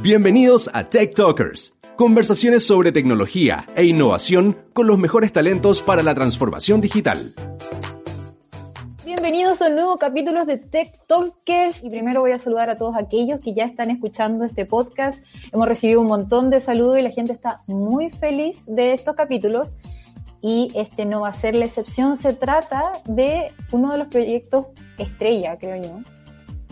Bienvenidos a Tech Talkers, conversaciones sobre tecnología e innovación con los mejores talentos para la transformación digital. Bienvenidos a un nuevo capítulo de Tech Talkers y primero voy a saludar a todos aquellos que ya están escuchando este podcast. Hemos recibido un montón de saludos y la gente está muy feliz de estos capítulos y este no va a ser la excepción. Se trata de uno de los proyectos estrella, creo yo,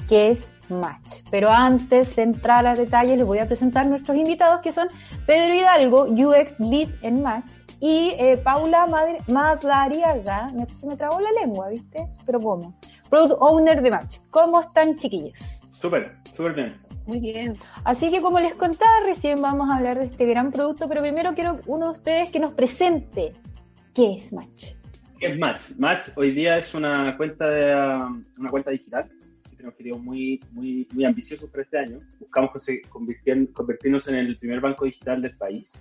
que es Match. Pero antes de entrar a detalles, les voy a presentar nuestros invitados que son Pedro Hidalgo, UX Lead en Match, y eh, Paula Madre Madariaga, me, se me trabó la lengua, ¿viste? Pero ¿cómo? Product Owner de Match. ¿Cómo están, chiquillos? Súper, súper bien. Muy bien. Así que como les contaba, recién vamos a hablar de este gran producto, pero primero quiero uno de ustedes que nos presente qué es Match. ¿Qué es Match? Match hoy día es una cuenta de, una cuenta digital tenemos objetivos muy, muy, muy ambiciosos para este año. Buscamos convertirnos en el primer banco digital del país.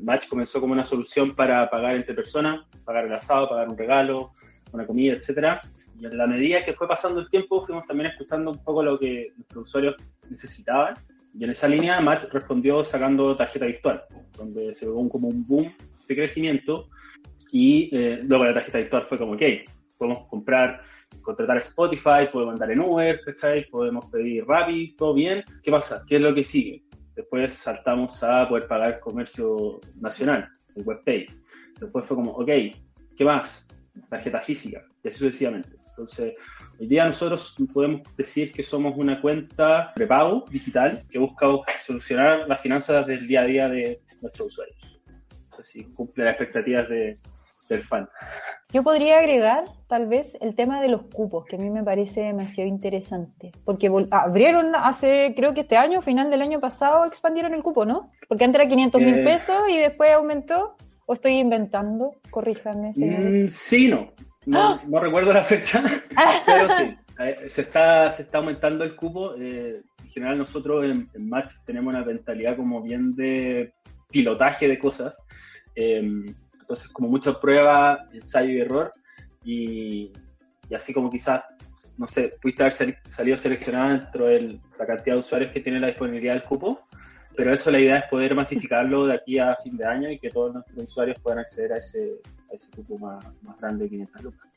Match comenzó como una solución para pagar entre personas, pagar el asado, pagar un regalo, una comida, etcétera. Y en la medida que fue pasando el tiempo, fuimos también escuchando un poco lo que nuestros usuarios necesitaban. Y en esa línea, Match respondió sacando tarjeta virtual, donde se vio como un boom de crecimiento. Y eh, luego la tarjeta virtual fue como, ok, podemos comprar contratar Spotify, podemos andar en Uber, ¿cachai? Podemos pedir Rappi, todo bien. ¿Qué pasa? ¿Qué es lo que sigue? Después saltamos a poder pagar comercio nacional, el WebPay. Después fue como, ok, ¿qué más? Tarjeta física, y así sucesivamente. Entonces, hoy día nosotros podemos decir que somos una cuenta prepago digital que busca solucionar las finanzas del día a día de nuestros usuarios. Sé si cumple las expectativas de, del fan. Yo podría agregar tal vez el tema de los cupos, que a mí me parece demasiado interesante, porque abrieron hace, creo que este año, final del año pasado, expandieron el cupo, ¿no? Porque antes era 500 mil eh, pesos y después aumentó, o estoy inventando, corríjame. Mm, sí, no, ¡Ah! no, recuerdo la fecha, pero sí, eh, se está, se está aumentando el cupo. Eh, en general nosotros en, en Match tenemos una mentalidad como bien de pilotaje de cosas. Entonces, como mucha prueba, ensayo y error, y, así como quizás, no sé, pudiste haber salido seleccionado dentro de la cantidad de usuarios que tiene la disponibilidad del cupo, pero eso la idea es poder masificarlo de aquí a fin de año y que todos nuestros usuarios puedan acceder a ese, a ese cupo más, más grande de 500 lucas.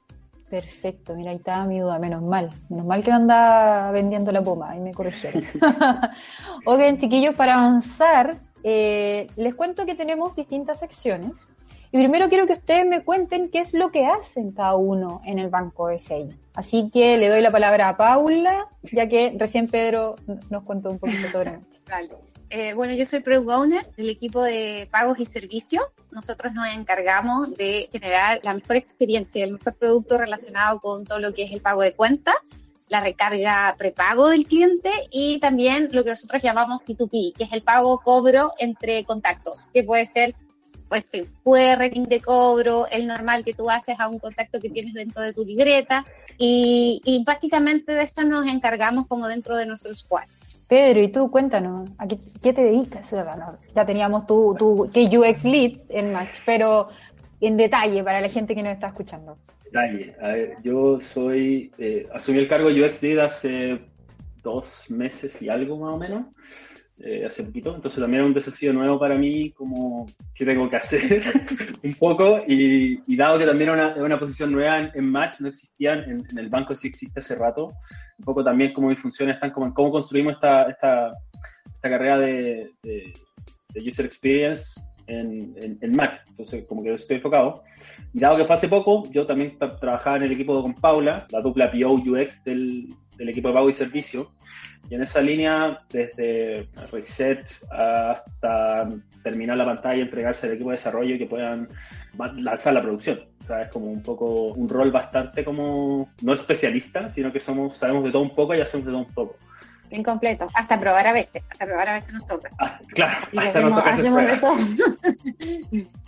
Perfecto, mira, ahí estaba mi duda, menos mal, menos mal que no anda vendiendo la poma, ahí me corrigieron. ok, chiquillos, para avanzar, eh, les cuento que tenemos distintas secciones. Y primero quiero que ustedes me cuenten qué es lo que hacen cada uno en el Banco SI. Así que le doy la palabra a Paula, ya que recién Pedro nos contó un poquito sobre esto. Eh, bueno, yo soy Product Owner del equipo de pagos y servicios. Nosotros nos encargamos de generar la mejor experiencia, el mejor producto relacionado con todo lo que es el pago de cuenta, la recarga prepago del cliente y también lo que nosotros llamamos P2P, que es el pago cobro entre contactos, que puede ser pues QR, de cobro, el normal que tú haces a un contacto que tienes dentro de tu libreta. Y, y básicamente de esto nos encargamos como dentro de nuestro squad. Pedro, y tú cuéntanos, ¿a qué, te dedicas? Ya teníamos tu, tu que UX Lead en Match, pero en detalle para la gente que nos está escuchando. Detalle, a ver, yo soy, eh, asumí el cargo de UX Lead hace dos meses y algo más o menos. Eh, hace poquito, entonces también es un desafío nuevo para mí, como qué tengo que hacer un poco, y, dado que también es una, posición nueva en, Match, no existían, en, el banco sí existe hace rato, un poco también cómo mis funciones están, como en cómo construimos esta, esta, esta carrera de, de, User Experience en, en, Match, entonces como que estoy enfocado. Y dado que fue hace poco, yo también trabajaba en el equipo con Paula, la dupla PO UX del, del equipo de pago y servicio, y en esa línea, desde reset hasta terminar la pantalla y entregarse al equipo de desarrollo y que puedan lanzar la producción. O sea, es como un poco un rol bastante como, no especialista, sino que somos, sabemos de todo un poco y hacemos de todo un poco. incompleto. Hasta probar a veces, hasta probar a veces nos toca. Ah, claro, Y hasta hacemos, nos toca hacemos de todo.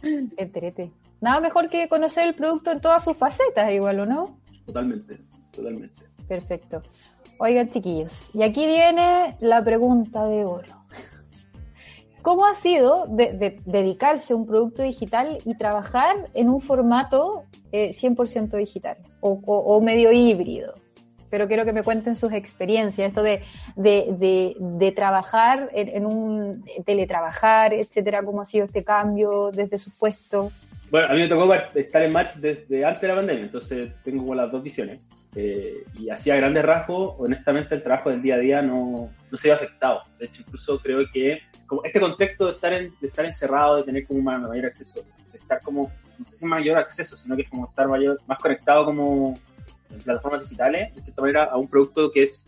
Entrete. Nada mejor que conocer el producto en todas sus facetas, igual, ¿o no? Totalmente, totalmente. Perfecto. Oigan, chiquillos, y aquí viene la pregunta de oro. ¿Cómo ha sido de- de- dedicarse a un producto digital y trabajar en un formato eh, 100% digital o, o- o medio híbrido? Pero quiero que me cuenten sus experiencias, esto de, de, de- trabajar en, en un teletrabajar, etcétera, cómo ha sido este cambio desde su puesto. Bueno, a mí me tocó estar en Match desde antes de la pandemia, entonces tengo como las dos visiones. Eh, y así a grandes rasgos, honestamente, el trabajo del día a día no, no se ve afectado. De hecho, incluso creo que como este contexto de estar, en- de estar encerrado, de tener como un mayor acceso, de estar como, no sé si mayor acceso, sino que es como estar mayor, más conectado como en plataformas digitales, de cierta manera, a un producto que es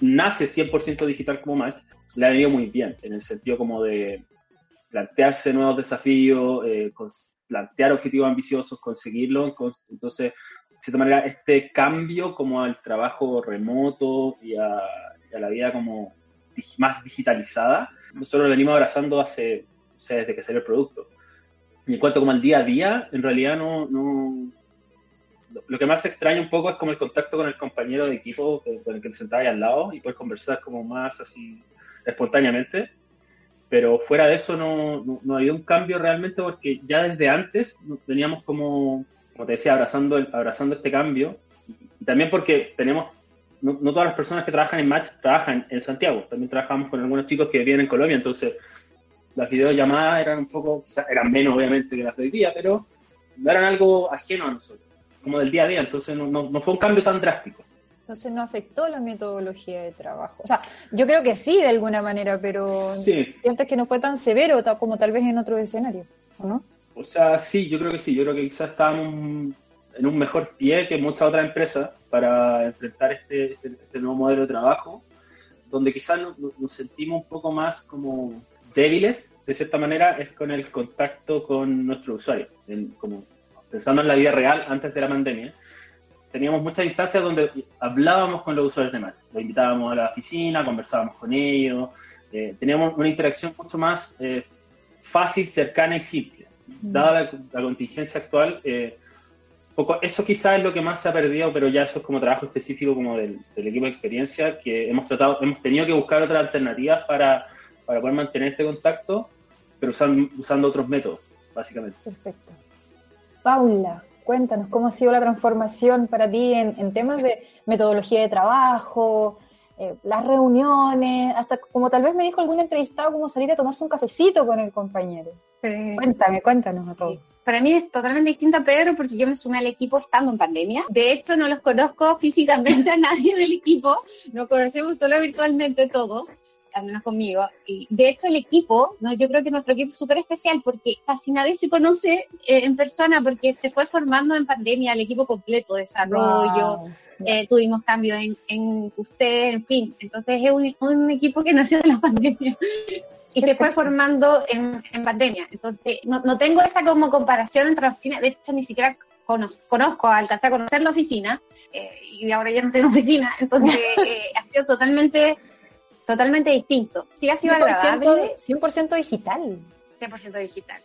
nace 100% digital como Match, le ha venido muy bien, en el sentido como de plantearse nuevos desafíos, eh, plantear objetivos ambiciosos, conseguirlo. cons- Entonces, cierta manera, este cambio como al trabajo remoto y a, y a la vida como más digitalizada, nosotros lo venimos abrazando hace, o sea, desde que salió el producto. Y en cuanto como al día a día, en realidad no, no lo- que más extraña un poco es como el contacto con el compañero de equipo con el que te sentabas ahí al lado y poder conversar como más así espontáneamente pero fuera de eso no, no, no ha habido un cambio realmente porque ya desde antes veníamos como, como te decía, abrazando, el- abrazando este cambio y también porque tenemos, no, no todas las personas que trabajan en Match trabajan en Santiago, también trabajamos con algunos chicos que viven en Colombia, entonces las videollamadas eran un poco, quizás eran menos obviamente que las de hoy día, pero no eran algo ajeno a nosotros, como del día a día, entonces no, no, no fue un cambio tan drástico. Entonces no afectó la metodología de trabajo. O sea, yo creo que sí, de alguna manera, pero Sí. sientes que no fue tan severo como tal vez en otro escenario, ¿o no? O sea, sí, yo creo que sí. Yo creo que quizás estábamos en un mejor pie que muchas otras empresas para enfrentar este, este, este nuevo modelo de trabajo, donde quizás nos, sentimos un poco más como débiles, de cierta manera, es con el contacto con nuestros usuarios. En- como pensando en la vida real antes de la pandemia, teníamos muchas instancias donde hablábamos con los usuarios de Match. Los invitábamos a la oficina, conversábamos con ellos, eh, teníamos una interacción mucho más eh, fácil, cercana y simple. Dada la, la contingencia actual, eh, poco, eso quizás es lo que más se ha perdido, pero ya eso es como trabajo específico como del, del equipo de experiencia, que hemos tratado, hemos tenido que buscar otras alternativas para, para poder mantener este contacto, pero usando, usando otros métodos, básicamente. Perfecto. Paula, cuéntanos cómo ha sido la transformación para ti en, en temas de metodología de trabajo, eh, las reuniones, hasta como tal vez me dijo algún entrevistado, como salir a tomarse un cafecito con el compañero. Sí. Cuéntame, cuéntanos a todos. Para mí es totalmente distinta, Pedro, porque yo me sumé al equipo estando en pandemia. De hecho, no los conozco físicamente a nadie del equipo, nos conocemos solo virtualmente todos, al menos conmigo. Y de hecho, el equipo, no, yo creo que nuestro equipo es súper especial porque casi nadie se conoce eh, en persona porque se fue formando en pandemia el equipo completo, desarrollo, Wow. Eh, tuvimos cambios en, en usted, en fin. Entonces es un, un equipo que nació de la pandemia y se fue formando en, en pandemia. Entonces no, no tengo esa como comparación entre la oficina, de hecho ni siquiera cono- conozco, alcancé a conocer la oficina eh, y ahora ya no tengo oficina, entonces eh, ha sido totalmente, totalmente distinto. Sí ha sido agradable. 100%, 100% digital. 100% digital.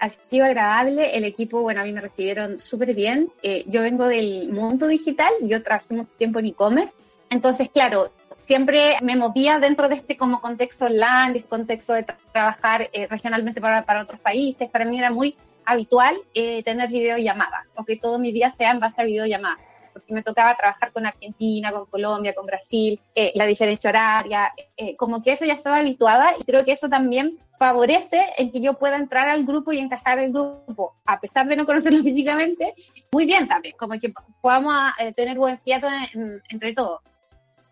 Ha sido agradable, el equipo, bueno, a mí me recibieron súper bien. Eh, yo vengo del mundo digital, yo trabajé mucho tiempo en e-commerce, entonces, claro, siempre me movía dentro de este como contexto online, este contexto de tra- trabajar eh, regionalmente para, para otros países. Para mí era muy habitual eh, tener videollamadas, o que todo mi día sea en base a videollamadas porque me tocaba trabajar con Argentina, con Colombia, con Brasil, eh, la diferencia horaria, eh, como que eso ya estaba habituada y creo que eso también favorece en que yo pueda entrar al grupo y encajar el grupo, a pesar de no conocerlo físicamente, muy bien también, como que podamos eh, tener buen fiato en- en- entre todos.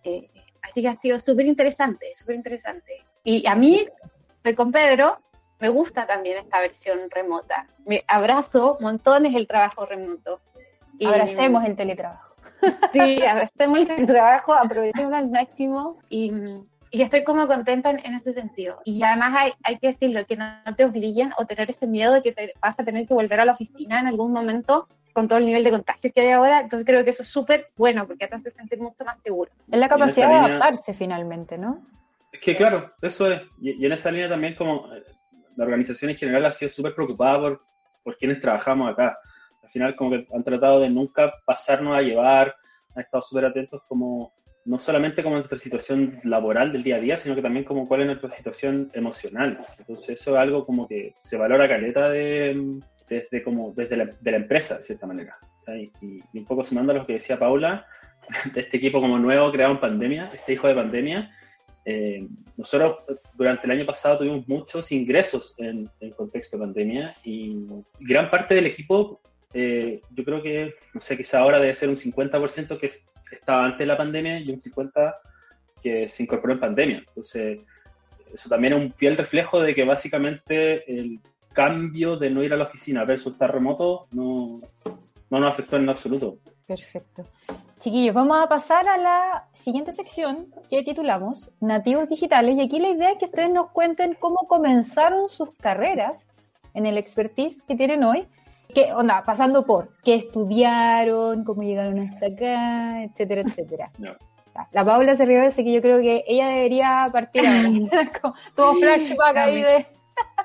Eh, así que ha sido súper interesante, súper interesante. Y a mí, estoy con Pedro, me gusta también esta versión remota. Me abrazo montones el trabajo remoto. Y- Abracemos el teletrabajo. Sí, abracemos el trabajo, aprovechemos al máximo y, y estoy como contenta en, en ese sentido. Y además hay, hay que decirlo, que no, no te obliguen o tener ese miedo de que te vas a tener que volver a la oficina en algún momento con todo el nivel de contagio que hay ahora, entonces creo que eso es súper bueno porque te hace sentir mucho más seguro. Es la capacidad de adaptarse finalmente, ¿no? Es que claro, eso es. Y, en esa línea también como eh, la organización en general ha sido súper preocupada por, por quienes trabajamos acá. Al final como que han tratado de nunca pasarnos a llevar, han estado súper atentos como no solamente como nuestra situación laboral del día a día, sino que también como cuál es nuestra situación emocional. Entonces eso es algo como que se valora caleta de, desde, como, desde la, de la empresa, de cierta manera. Y, un poco sumando a lo que decía Paula, de este equipo como nuevo creado en pandemia, este hijo de pandemia, eh, nosotros durante el año pasado tuvimos muchos ingresos en, en contexto de pandemia y gran parte del equipo, eh, yo creo que, no sé, quizá ahora debe ser un 50% que estaba antes de la pandemia y un 50% que se incorporó en pandemia. Entonces, eso también es un fiel reflejo de que básicamente el cambio de no ir a la oficina versus estar remoto no, no nos afectó en absoluto. Perfecto. Chiquillos, vamos a pasar a la siguiente sección que titulamos Nativos Digitales. Y aquí la idea es que ustedes nos cuenten cómo comenzaron sus carreras en el expertise que tienen hoy. Que, onda, pasando por qué estudiaron, cómo llegaron hasta acá, etcétera, etcétera. La Paula se rió, así que yo creo que ella debería partir ahora. Todo flashback ahí de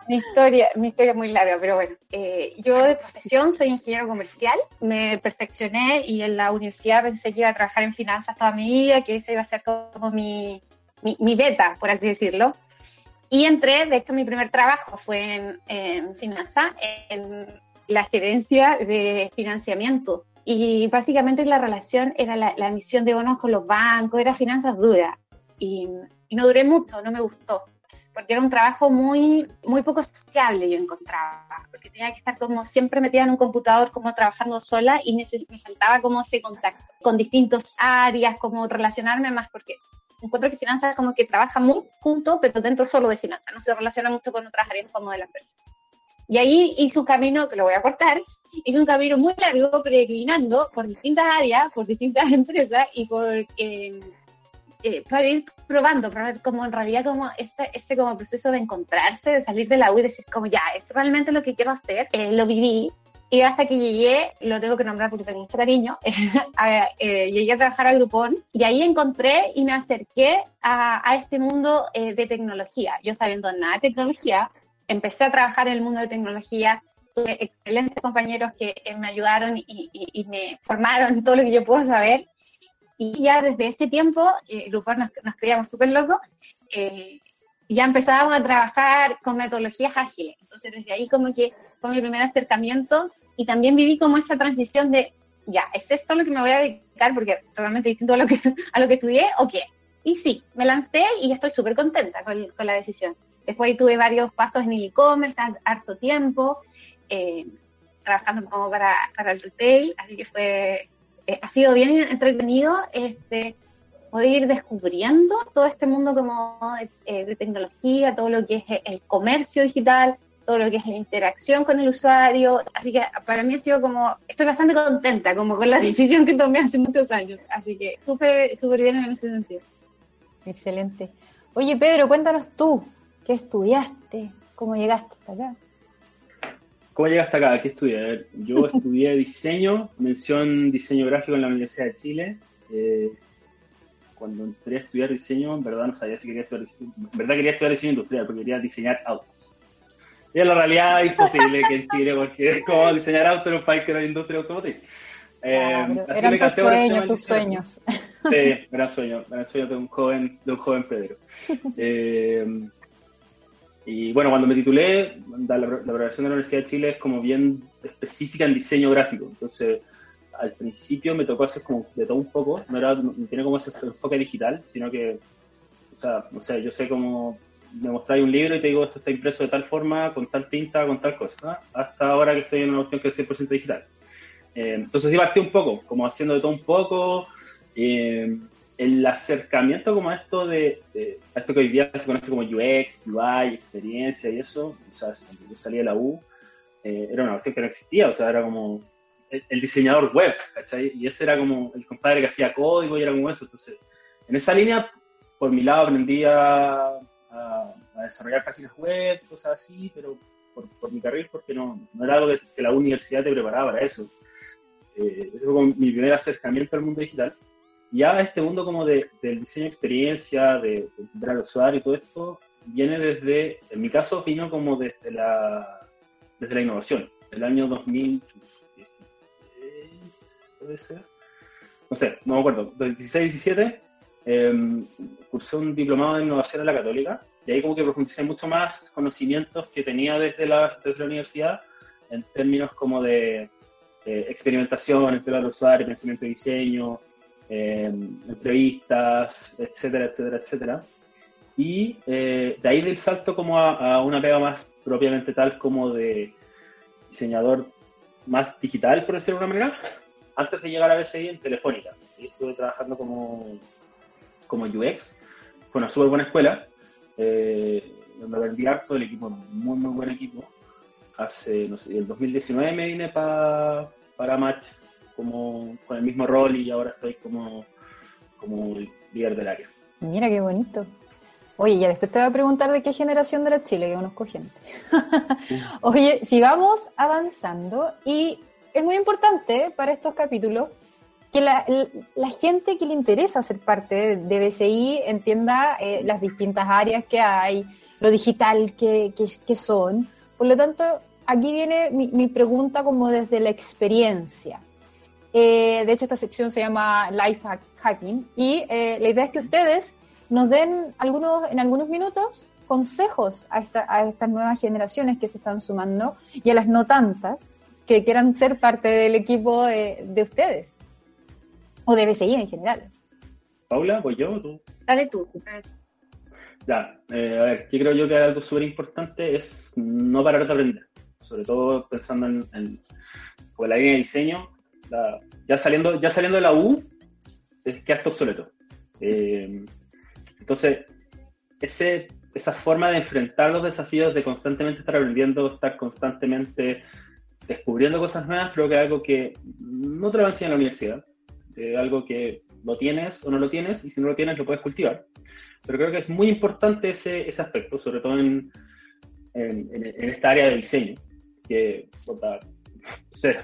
mi historia, mi historia es muy larga, pero bueno. Eh, yo de profesión soy ingeniero comercial, me perfeccioné y en la universidad pensé que iba a trabajar en finanzas toda mi vida, que esa iba a ser como mi, mi, beta, por así decirlo. Y entré, de hecho mi primer trabajo fue en, en finanzas, en la gerencia de financiamiento. Y básicamente la relación era la, la emisión de bonos con los bancos, era finanzas duras. Y, y no duré mucho, no me gustó porque era un trabajo muy, muy poco sociable, yo encontraba, porque tenía que estar como siempre metida en un computador, como trabajando sola, y me faltaba como ese contacto con distintas áreas, como relacionarme más, porque encuentro que finanzas como que trabaja muy junto, pero dentro solo de finanzas, no se relaciona mucho con otras áreas como de la empresa. Y ahí hice un camino, que lo voy a cortar, hice un camino muy largo peregrinando por distintas áreas, por distintas empresas y por eh, eh, para ir probando, para ver cómo en realidad como este, este como proceso de encontrarse, de salir de la U y decir como ya, es realmente lo que quiero hacer, eh, lo viví. Y hasta que llegué, lo tengo que nombrar porque tengo mucho cariño, eh, llegué a trabajar a Groupon y ahí encontré y me acerqué a, a este mundo eh, de tecnología. Yo sabiendo nada de tecnología, empecé a trabajar en el mundo de tecnología, tuve excelentes compañeros que me ayudaron y, y, y, me formaron todo lo que yo puedo saber y ya desde ese tiempo, eh, Grupón nos, nos creíamos súper locos, eh, ya empezábamos a trabajar con metodologías ágiles. Entonces, desde ahí como que fue mi primer acercamiento y también viví como esa transición de, ya, ¿es esto lo que me voy a dedicar? Porque totalmente distinto a lo que, a lo que estudié, ¿o qué? Y sí, me lancé y estoy súper contenta con, con, la decisión. Después tuve varios pasos en el e-commerce, harto tiempo, eh, trabajando como para, para el retail, así que fue eh, ha sido bien entretenido este, poder ir descubriendo todo este mundo como eh, de, tecnología, todo lo que es el comercio digital, todo lo que es la interacción con el usuario. Así que para mí ha sido como, estoy bastante contenta como con la decisión que tomé hace muchos años. Así que súper, súper bien en ese sentido. Excelente. Oye, Pedro, cuéntanos tú, ¿qué estudiaste? ¿Cómo llegaste hasta acá? ¿Cómo llegaste acá? ¿Qué estudié? Yo estudié diseño, mención diseño gráfico en la Universidad de Chile. Eh, cuando entré a estudiar diseño, en verdad no sabía si quería estudiar diseño. En verdad quería estudiar diseño industrial porque quería diseñar autos. Y en la realidad es imposible que en Chile, porque es como diseñar autos en un país que no hay industria automotriz. Eh, eran tus sueños, tus sueños. Sí, gran sueño, gran sueño de un joven, de un joven Pedro. Eh, y bueno, cuando me titulé, la, la programación de la Universidad de Chile es como bien específica en diseño gráfico. Entonces, al principio me tocó hacer como de todo un poco, no, era, no tiene como ese enfoque digital, sino que, o sea, no sé, yo sé cómo me mostráis un libro y te digo esto está impreso de tal forma, con tal tinta, con tal cosa, hasta ahora que estoy en una cuestión que es 100% digital. Eh, entonces sí partí un poco, como haciendo de todo un poco, eh, el acercamiento como esto de, esto que hoy día se conoce como UX, UI, experiencia y eso, o sea, cuando yo salí de la U, eh, era una cuestión que no existía, o sea, era como el, diseñador web, ¿cachai? Y ese era como el compadre que hacía código y era como eso, entonces, en esa línea, por mi lado aprendí a, a, desarrollar páginas web, cosas así, pero por, mi carril, porque no, no era algo que, la universidad te preparaba para eso. eh, ese fue mi primer acercamiento al mundo digital. Ya este mundo como de, del diseño de experiencia, de, de al usuario y todo esto, viene desde, en mi caso, vino como desde la, desde la innovación. El año 2016, puede ser. No sé, no me acuerdo. 2016, 17, eh, cursé un diplomado de innovación en la Católica y ahí como que profundicé mucho más conocimientos que tenía desde la, desde la universidad en términos como de experimentación, entre los usuarios, pensamiento de diseño, eh, entrevistas, etcétera, etcétera, etcétera. Y eh, de ahí del salto como a, una pega más propiamente tal como de diseñador más digital, por decirlo de alguna manera, antes de llegar a BCI en Telefónica. Y estuve trabajando como, como UX, fue una súper buena escuela, eh, donde aprendí harto, el equipo, muy, muy buen equipo. Hace, no sé, el 2019 me vine para para Match como con el mismo rol y ahora estoy como, como líder del área. Mira qué bonito. Oye, ya después te voy a preguntar de qué generación de la Chile, que conozco gente. Oye, sigamos avanzando y es muy importante para estos capítulos que la, gente que le interesa ser parte de BCI entienda eh, las distintas áreas que hay, lo digital que, que, que son. Por lo tanto, aquí viene mi, pregunta como desde la experiencia. Eh, de hecho, esta sección se llama Life Hacking y eh, la idea es que ustedes nos den algunos, en algunos minutos consejos a, estas nuevas generaciones que se están sumando y a las no tantas que quieran ser parte del equipo de, ustedes o de BCI en general. Paula, ¿voy yo o tú? Dale tú. Ya, eh, a ver, yo creo yo que algo súper importante es no parar de aprender sobre todo pensando en, la línea de diseño, ya, saliendo, ya saliendo de la U, es que hasta obsoleto. Eh, entonces, ese, esa forma de enfrentar los desafíos, de constantemente estar aprendiendo, estar constantemente descubriendo cosas nuevas, creo que es algo que no te lo enseñan en la universidad. Es algo que lo tienes o no lo tienes, y si no lo tienes, lo puedes cultivar. Pero creo que es muy importante ese, ese aspecto, sobre todo en, en, en, esta área de diseño que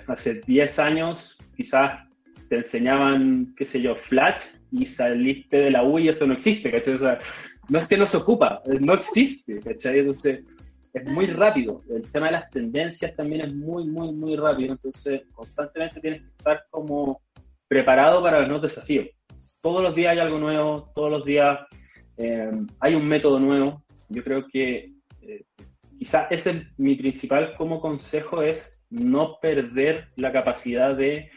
hace 10 años quizás te enseñaban, qué sé yo, Flash y saliste de la U y eso no existe, ¿cachai? O sea, no es que no se ocupa, no existe, ¿cachai? Entonces, es muy rápido. El tema de las tendencias también es muy, muy, muy rápido. Entonces, constantemente tienes que estar como preparado para los nuevos desafíos. Todos los días hay algo nuevo, todos los días eh, hay un método nuevo. Yo creo que eh, quizá ese es mi principal como consejo es no perder la capacidad de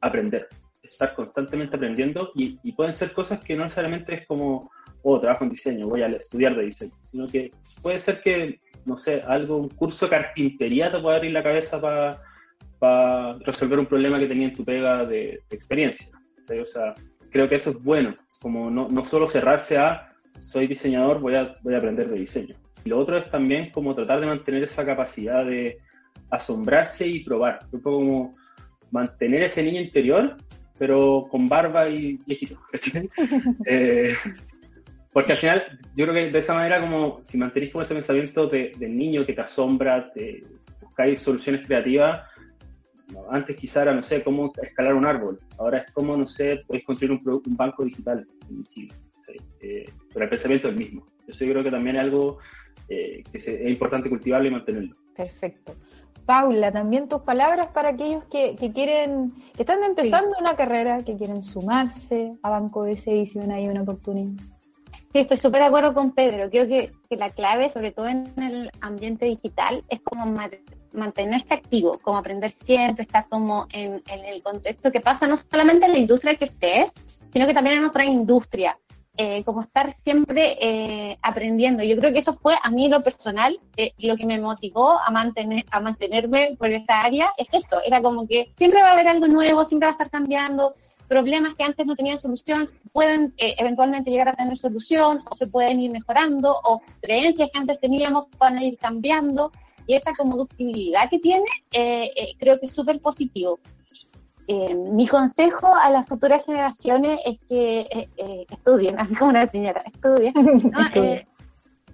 aprender, estar constantemente aprendiendo y, pueden ser cosas que no necesariamente es como, oh, trabajo en diseño, voy a estudiar de diseño, sino que puede ser que, no sé, algo, un curso de carpintería te pueda abrir la cabeza para resolver un problema que tenía en tu pega de, experiencia. O sea, creo que eso es bueno, como no, no solo cerrarse a soy diseñador, voy a, voy a aprender de diseño. Y lo otro es también como tratar de mantener esa capacidad de asombrarse y probar. Un poco como mantener ese niño interior, pero con barba y viejito. eh, porque al final, yo creo que de esa manera, como si mantenéis como ese pensamiento de, del niño que te asombra, te buscáis soluciones creativas, antes quizá era, no sé, cómo escalar un árbol, ahora es como, no sé, podéis construir un, un banco digital en Chile. Eh, pero el pensamiento es el mismo. Eso yo creo que también es algo eh, que es importante cultivarlo y mantenerlo. Perfecto. Paula, también tus palabras para aquellos que, quieren, que están empezando una carrera, que quieren sumarse a Banco de y si ven ahí una oportunidad. Sí, estoy súper de acuerdo con Pedro. Creo que, la clave, sobre todo en el ambiente digital, es como mantenerse activo, como aprender siempre, estar como en, en, el contexto que pasa no solamente en la industria que estés, sino que también en otra industria. Eh, como estar siempre eh, aprendiendo. Yo creo que eso fue a mí lo personal, eh, lo que me motivó a, mantener, a mantenerme por esta área, es esto, era como que siempre va a haber algo nuevo, siempre va a estar cambiando, problemas que antes no tenían solución pueden eventualmente llegar a tener solución o se pueden ir mejorando o creencias que antes teníamos van a ir cambiando y esa como ductibilidad que tiene creo que es súper positivo. Eh, mi consejo a las futuras generaciones es que eh, eh, estudien, así como una señora, estudien.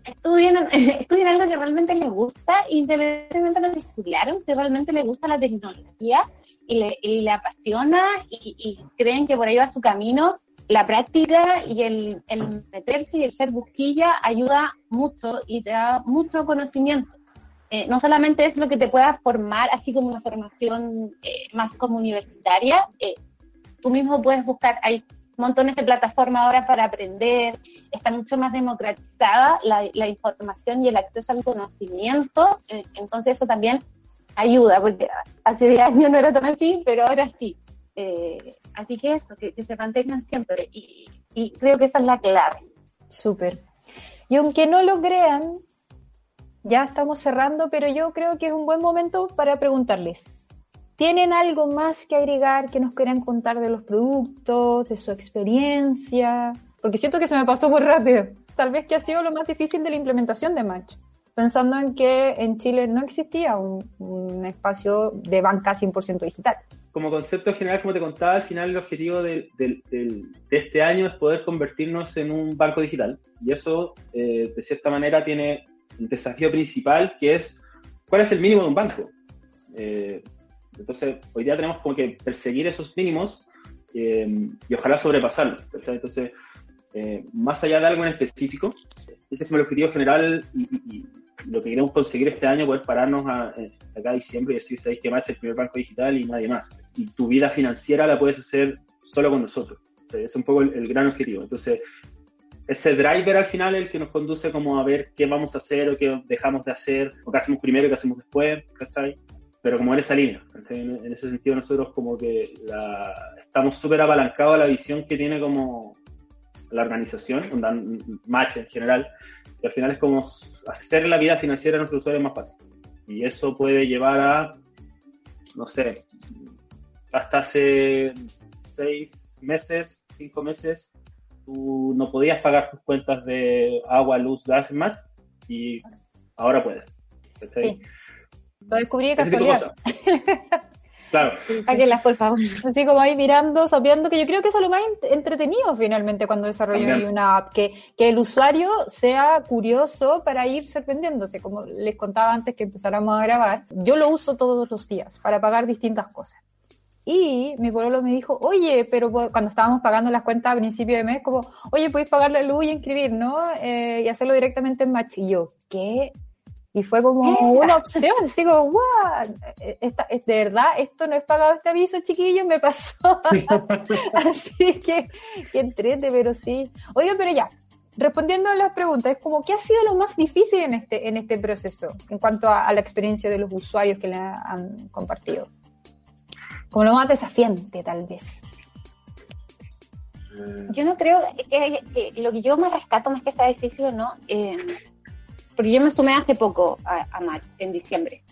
estudien, estudien algo que realmente les gusta, independientemente de lo que estudiaron, si realmente les gusta la tecnología, y le, y le apasiona y, y, creen que por ahí va su camino, la práctica y el, el, meterse y el ser busquilla ayuda mucho y te da mucho conocimiento. Eh, no solamente es lo que te pueda formar, así como una formación eh, más como universitaria, eh, tú mismo puedes buscar, hay montones de plataformas ahora para aprender, está mucho más democratizada la, información y el acceso al conocimiento, entonces eso también ayuda, porque hace 10 años no era tan así, pero ahora sí. Eh, así que eso, que, se mantengan siempre. Y, y, creo que esa es la clave. Súper. Y aunque no lo crean, ya estamos cerrando, pero yo creo que es un buen momento para preguntarles. ¿Tienen algo más que agregar que nos quieran contar de los productos, de su experiencia? Porque siento que se me pasó muy rápido. Tal vez que ha sido lo más difícil de la implementación de Match pensando en que en Chile no existía un, un espacio de banca 100% digital. Como concepto general, como te contaba, al final el objetivo de, de, de, este año es poder convertirnos en un banco digital. Y eso, eh, de cierta manera, tiene desafío principal, que es cuál es el mínimo de un banco. Eh, entonces, hoy día tenemos como que perseguir esos mínimos eh, y ojalá sobrepasarlos. Entonces, eh, más allá de algo en específico, ese es como el objetivo general y, y, lo que queremos conseguir este año, poder pararnos a, a acá diciembre y decir, sabéis que más es el primer banco digital y nadie más. Y tu vida financiera la puedes hacer solo con nosotros. O sea, es un poco el, el, gran objetivo. Entonces, ese driver al final es el que nos conduce como a ver qué vamos a hacer o qué dejamos de hacer, o qué hacemos primero qué hacemos después, ¿cachai? Pero como en esa línea, en, en, ese sentido nosotros como que estamos súper apalancados a la visión que tiene como la organización, un match en general, que al final es como hacer la vida financiera de nuestros usuarios más fácil. Y eso puede llevar a, no sé, hasta hace seis meses, cinco meses, tú no podías pagar tus cuentas de agua, luz, gas Match y ahora puedes. Sí. Lo descubrí de casualidad. Claro. Por favor. Así como ahí mirando, sabiendo que yo creo que eso es lo más entretenido finalmente cuando desarrollo una app, que, que el usuario sea curioso para ir sorprendiéndose. Como les contaba antes que empezáramos a grabar, yo lo uso todos los días para pagar distintas cosas. Y mi pueblo me dijo, oye, pero cuando estábamos pagando las cuentas a principio de mes, como, oye, podéis pagar la luz y inscribir, ¿no? Eh, y hacerlo directamente en Match. Y yo, ¿qué? Y fue como una opción, así como, wow, esta, de verdad, esto no es pagado este aviso, chiquillo, me pasó. así que, que entrete, pero sí. Oiga, pero ya, respondiendo a las preguntas, es como, ¿qué ha sido lo más difícil en este, en este proceso en cuanto a, a la experiencia de los usuarios que le han compartido? Como lo más desafiante, tal vez. Yo no creo que, que, lo que yo más rescato, más que sea difícil o no, eh, porque yo me sumé hace poco a, a en diciembre.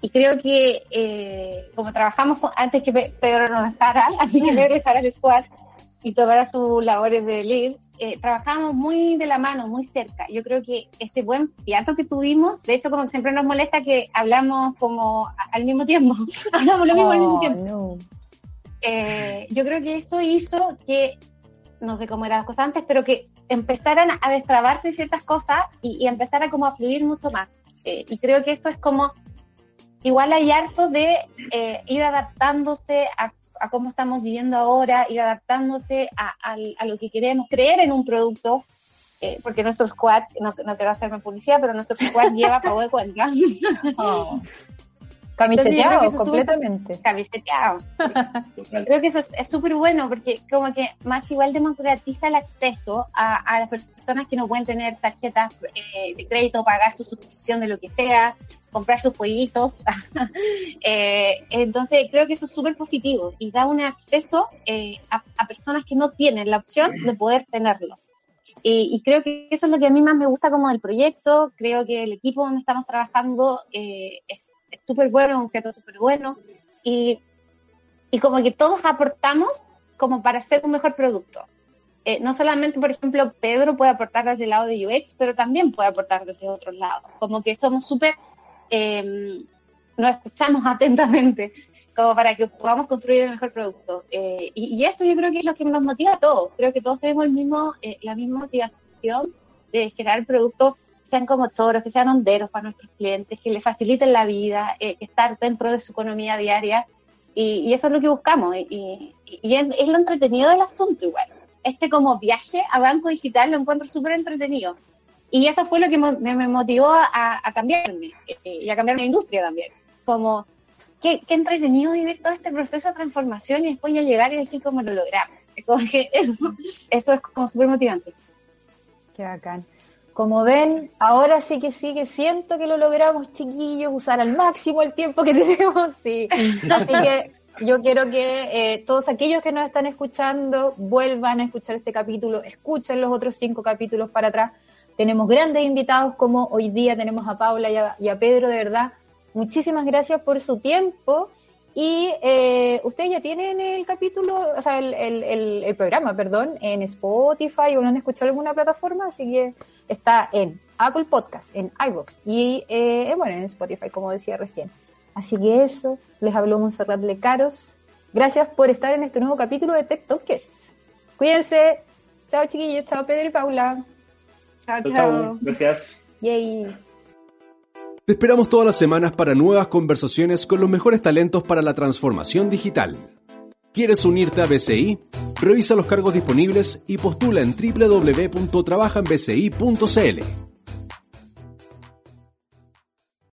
Y creo que, eh, como trabajamos con, antes que Pedro nos dejara, antes que Pedro dejara el squad y tomara sus labores de lead, eh, trabajamos muy de la mano, muy cerca. Yo creo que ese buen fiato que tuvimos, de hecho, como siempre nos molesta que hablamos como al mismo tiempo, hablamos lo mismo oh, al mismo tiempo. No. Eh, yo creo que eso hizo que, no sé cómo eran las cosas antes, pero que empezaran a destrabarse ciertas cosas y, y empezara como a fluir mucho más. Eh, y creo que eso es como, igual hay harto de eh, ir adaptándose a, a, cómo estamos viviendo ahora, ir adaptándose a, a, a lo que queremos, creer en un producto, eh, porque nuestro squad, no, no, quiero hacerme publicidad, pero nuestro squad lleva pago de cuenta. Oh. Camiseteado, completamente. Camiseteado. Creo que eso es súper bueno porque como que más igual democratiza el acceso a, a las personas que no pueden tener tarjetas eh, de crédito, pagar su suscripción de lo que sea, comprar sus jueguitos. eh, entonces creo que eso es súper positivo y da un acceso eh, a, a, personas que no tienen la opción de poder tenerlo. Y, y, creo que eso es lo que a mí más me gusta como del proyecto. Creo que el equipo donde estamos trabajando eh, es es súper bueno, un objeto súper bueno, y, y como que todos aportamos como para hacer un mejor producto. Eh, no solamente, por ejemplo, Pedro puede aportar desde el lado de UX, pero también puede aportar desde otros lados. Como que somos súper, eh, nos escuchamos atentamente, como para que podamos construir el mejor producto. Eh, y, y, esto yo creo que es lo que nos motiva a todos. Creo que todos tenemos el mismo, eh, la misma motivación de generar el producto sean como choros, que sean honderos para nuestros clientes, que les faciliten la vida, eh, estar dentro de su economía diaria. Y, eso es lo que buscamos. Y, es, lo entretenido del asunto igual. Este como viaje a banco digital lo encuentro súper entretenido. Y eso fue lo que me, motivó a, cambiarme eh, y a cambiar mi industria también. Como, qué, entretenido vivir todo este proceso de transformación y después ya llegar y decir cómo lo logramos. Es como que eso, eso es como súper motivante. Qué bacán. Como ven, ahora sí que sí que siento que lo logramos, chiquillos, usar al máximo el tiempo que tenemos. Sí. Así que yo quiero que eh, todos aquellos que nos están escuchando vuelvan a escuchar este capítulo, escuchen los otros cinco capítulos para atrás. Tenemos grandes invitados como hoy día tenemos a Paula y a Pedro, de verdad. Muchísimas gracias por su tiempo y eh, ustedes ya tienen el capítulo, o sea, el, el, el, programa, perdón, en Spotify o lo han escuchado en alguna plataforma, así que está en Apple Podcast, en iVoox y, eh, bueno, en Spotify, como decía recién. Así que eso, les habló Monserrat Lecaros. Gracias por estar en este nuevo capítulo de Tech Talkers. Cuídense. Chao, chiquillos. Chao, Pedro y Paula. Chao, chao. Gracias. Yay. Te esperamos todas las semanas para nuevas conversaciones con los mejores talentos para la transformación digital. ¿Quieres unirte a BCI? Revisa los cargos disponibles y postula en www.trabajanbci.cl.